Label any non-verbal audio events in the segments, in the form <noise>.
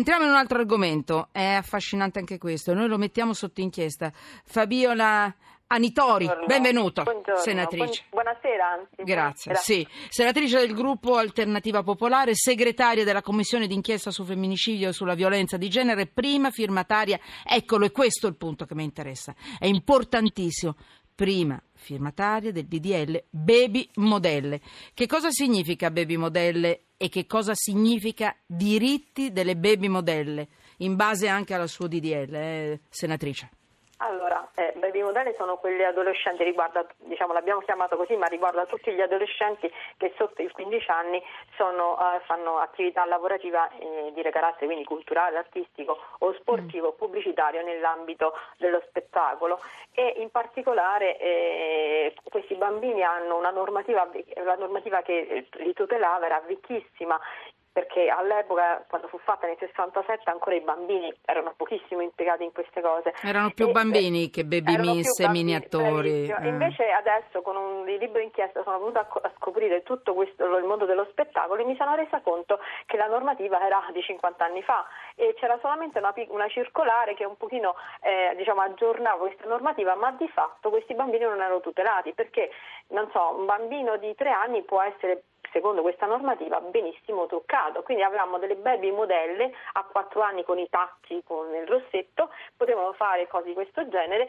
entriamo in un altro argomento, è affascinante anche questo, noi lo mettiamo sotto inchiesta. Fabiola Anitori, Buongiorno. benvenuto, Buongiorno. senatrice. Buon- buonasera, anzi. Grazie, sì. Senatrice del gruppo Alternativa Popolare, segretaria della commissione d'inchiesta su femminicidio e sulla violenza di genere, prima firmataria. Eccolo, è questo il punto che mi interessa. È importantissimo. Prima firmataria del DDL Baby Modelle. Che cosa significa Baby Modelle e che cosa significa diritti delle baby modelle? In base anche al suo DDL, eh, senatrice. Allora, eh, baby modelli sono quegli adolescenti, riguarda, diciamo, l'abbiamo chiamato così, ma riguarda tutti gli adolescenti che sotto i 15 anni sono, eh, fanno attività lavorativa eh, di carattere quindi culturale, artistico o sportivo o pubblicitario nell'ambito dello spettacolo. E in particolare eh, questi bambini hanno una normativa, la normativa che li tutelava era vecchissima perché all'epoca, quando fu fatta nel 67, ancora i bambini erano pochissimo impiegati in queste cose. Erano più E, bambini che baby miss e bambini, mini attori. bravissimo. eh. Invece adesso con un libro inchiesta sono venuta a, co- a scoprire tutto questo, il mondo dello spettacolo e mi sono resa conto che la normativa era di 50 anni fa e c'era solamente una, una circolare che un pochino eh, diciamo, aggiornava questa normativa, ma di fatto questi bambini non erano tutelati perché non so, un bambino di tre anni può essere secondo questa normativa benissimo truccato. Quindi avevamo delle baby modelle a quattro anni con i tacchi, con il rossetto, potevano fare cose di questo genere.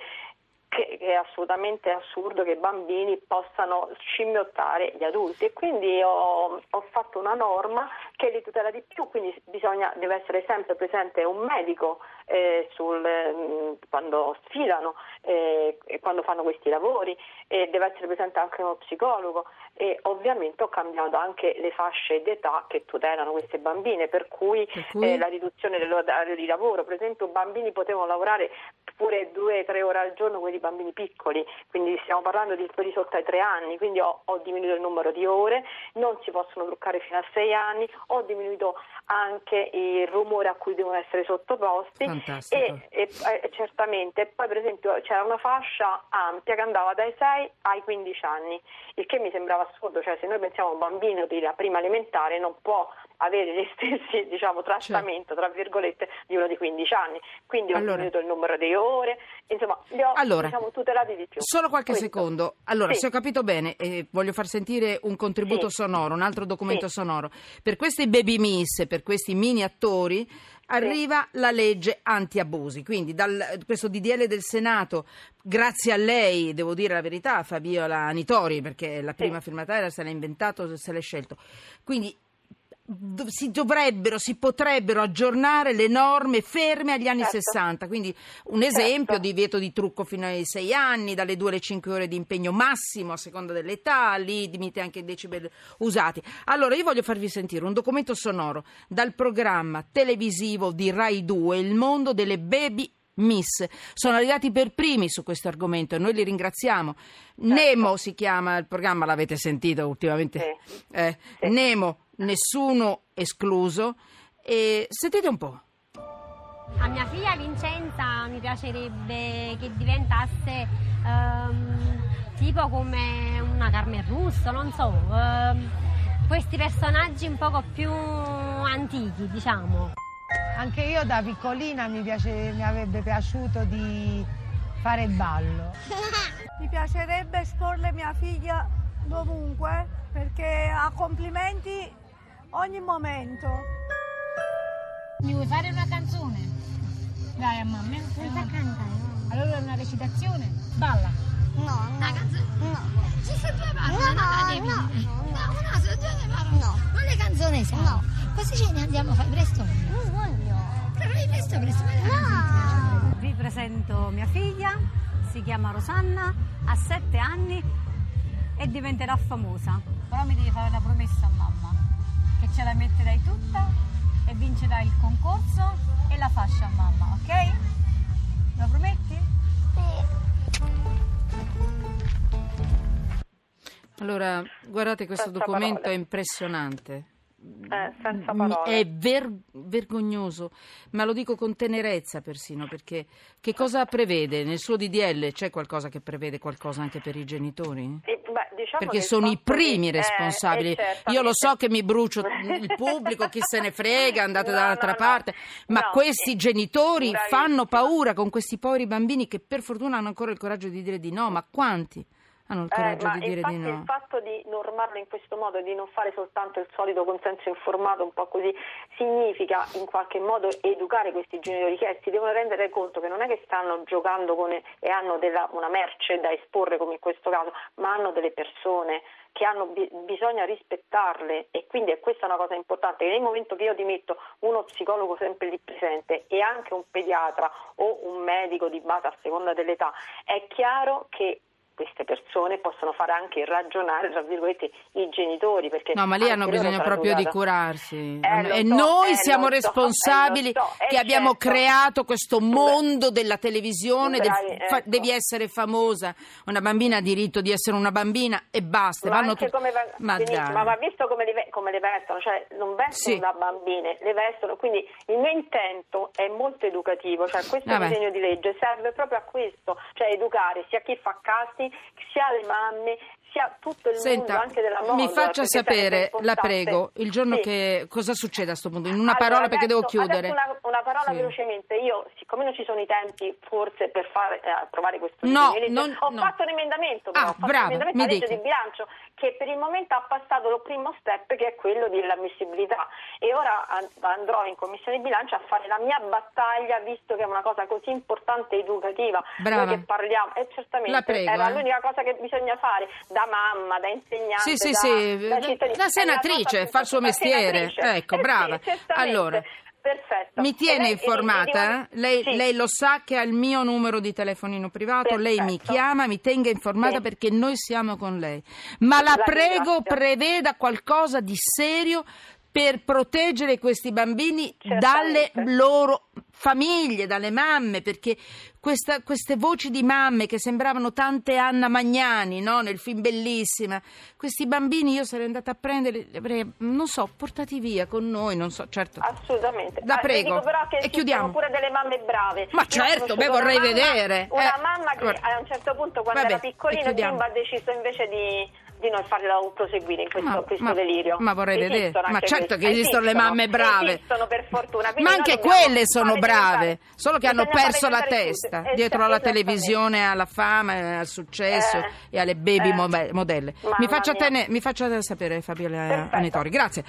Che che è assolutamente assurdo che i bambini possano scimmiottare gli adulti e quindi ho, ho fatto una norma che li tutela di più, quindi bisogna, deve essere sempre presente un medico eh, sul, mm, quando sfilano eh, e quando fanno questi lavori e deve essere presente anche uno psicologo e ovviamente ho cambiato anche le fasce d'età che tutelano queste bambine per cui, Per cui? eh, la riduzione dell'orario di lavoro, per esempio bambini potevano lavorare pure due o tre ore al giorno quelli bambini piccoli, quindi stiamo parlando di quelli sotto ai tre anni, quindi ho, ho diminuito il numero di ore, non si possono truccare fino a sei anni, ho diminuito anche il rumore a cui devono essere sottoposti e, e- e certamente, poi per esempio c'era una fascia ampia che andava dai 6 ai 15 anni, il che mi sembrava assurdo, cioè se noi pensiamo a un bambino della prima elementare non può avere gli <laughs> stessi diciamo, trattamento tra virgolette di uno di 15 anni, quindi ho Allora. diminuito il numero di ore, insomma li ho Allora, diciamo, tutelati di più. Solo qualche Questo. secondo. Allora, Sì. se ho capito bene, eh, voglio far sentire un contributo Sì. sonoro, un altro documento Sì. sonoro. Per questi baby miss, per questi mini attori, arriva la legge anti-abusi. Quindi, dal, questo DDL del Senato, grazie a lei, devo dire la verità, Fabiola Anitori, perché la prima firmataria se l'ha inventato, se l'è scelto. Quindi, dov- si dovrebbero, si potrebbero aggiornare le norme ferme agli anni Certo. 60, quindi un esempio Certo. divieto di trucco fino ai 6 anni, dalle 2 alle 5 ore di impegno massimo a seconda dell'età, lì limite anche i decibel usati. Allora io voglio farvi sentire un documento sonoro dal programma televisivo di Rai 2, Il mondo delle baby Miss. Sono arrivati per primi su questo argomento e noi li ringraziamo. Nemo si chiama il programma, l'avete sentito ultimamente? Sì. Eh, Sì. Nemo, nessuno escluso. E sentite un po'. A mia figlia Vincenza mi piacerebbe che diventasse ehm, tipo come una Carmen Russo, non so, ehm, questi personaggi un poco più antichi, diciamo. Anche io da piccolina mi, piace- mi avrebbe piaciuto di fare il ballo. <laughs> Mi piacerebbe esporre mia figlia dovunque perché ha complimenti ogni momento. Mi vuoi fare una canzone? Dai a mamma. Senza cantare. Allora una recitazione? Balla. No, Una canzone? no. Ci sono due parole, No, non devi no, dire. no, no. una sono due parole. No. Ma le canzoni siamo? No. Così ce ne andiamo a fare presto. Non voglio. Però io presto, presto. ma le canzoni. Vi presento mia figlia, si chiama Rosanna, ha sette anni e diventerà famosa. Però mi devi fare una promessa a mamma, che ce la metterai tutta e vincerai il concorso e la fascia a mamma, ok? Me lo prometti? Allora, guardate, questo documento è impressionante. Eh, senza parole. è ver- vergognoso, ma lo dico con tenerezza persino, perché che cosa prevede? Nel suo DDL c'è qualcosa che prevede qualcosa anche per i genitori? E, beh, diciamo Perché sono i fatto di- primi eh, responsabili. eh, certamente. Io lo so che mi brucio il pubblico, chi se ne frega, andate No, dall'altra no, no. parte, ma No, questi eh, genitori bravissima. fanno paura con questi poveri bambini che per fortuna hanno ancora il coraggio di dire di no, ma quanti hanno il Eh, coraggio ma di dire infatti di il no? fatto di normarlo in questo modo e di non fare soltanto il solito consenso informato un po' così significa in qualche modo educare questi genitori che si devono rendere conto che non è che stanno giocando con e hanno della- una merce da esporre come in questo caso, ma hanno delle persone che hanno bi- bisogna rispettarle e quindi è questa una cosa importante che nel momento che io ti metto uno psicologo sempre lì presente e anche un pediatra o un medico di base a seconda dell'età è chiaro che queste persone possono fare anche ragionare tra virgolette i genitori perché No, ma lì hanno bisogno proprio di curarsi. Eh, e so, noi eh, siamo responsabili eh, lo so, eh, che abbiamo certo. creato questo mondo della televisione. del bravi, fa- ecco. devi essere famosa. Una bambina ha diritto di essere una bambina e basta. Ma Vanno tutti- come, va- ma ma va visto come le, come le vestono, cioè non vestono Sì. da bambine, le vestono, quindi il mio intento è molto educativo, cioè questo Vabbè. disegno di legge serve proprio a questo, cioè educare sia chi fa casting, sia le mamme, sia tutto il mondo Senta, anche della moda. mi faccia sapere, la prego, il giorno Sì. che cosa succede a questo punto? In una Allora, parola perché devo adesso- chiudere. adesso Una, una parola Sì. velocemente. Io, siccome non ci sono i tempi, forse per fare, eh, approvare questo No, legge, non- ho no. fatto un emendamento, Ah, ho fatto brava, un emendamento alla legge dica. di bilancio che per il momento ha passato lo primo step che è quello dell'ammissibilità e ora an- andrò in commissione di bilancio a fare la mia battaglia visto che è una cosa così importante e educativa. Brava. Noi che parliamo, e certamente La prego, era. L'unica cosa che bisogna fare da mamma, da insegnante, Sì, sì, da, sì, da cittadina. da senatrice, fa il suo mestiere. Ecco, Eh sì, brava. certamente. Allora, Perfetto. Mi tiene lei- informata? e- e- Lei, sì. lei lo sa che ha il mio numero di telefonino privato, lei mi Perfetto. chiama, mi tenga informata Sì. perché noi siamo con lei. Ma la, La prego, ringrazio. preveda qualcosa di serio per proteggere questi bambini dalle Certamente. loro famiglie, dalle mamme, perché questa- queste voci di mamme che sembravano tante Anna Magnani no? nel film Bellissima, questi bambini io sarei andata a prenderli, li avrei, non so, portati via con noi, non so, certo. Assolutamente. La Ah, prego. dico però che E chiudiamo. pure delle mamme brave. Ma Io certo, beh, vorrei mamma- vedere. Una Eh, mamma che a un certo punto, quando Vabbè, era piccolina, chiudiamo. bimba, ha deciso invece di, di non farla proseguire in questo, Ma- questo ma- delirio. ma vorrei vedere. Esistono Ma certo queste. che esistono le mamme brave. Esistono per fortuna. quindi Ma anche quelle sono brave, solo che hanno perso la testa dietro alla televisione, alla fama, eh, al successo Eh, e alle baby eh. modelle. Mi faccia, tene- mi faccia sapere Fabiola Perfetto. Anitori, grazie.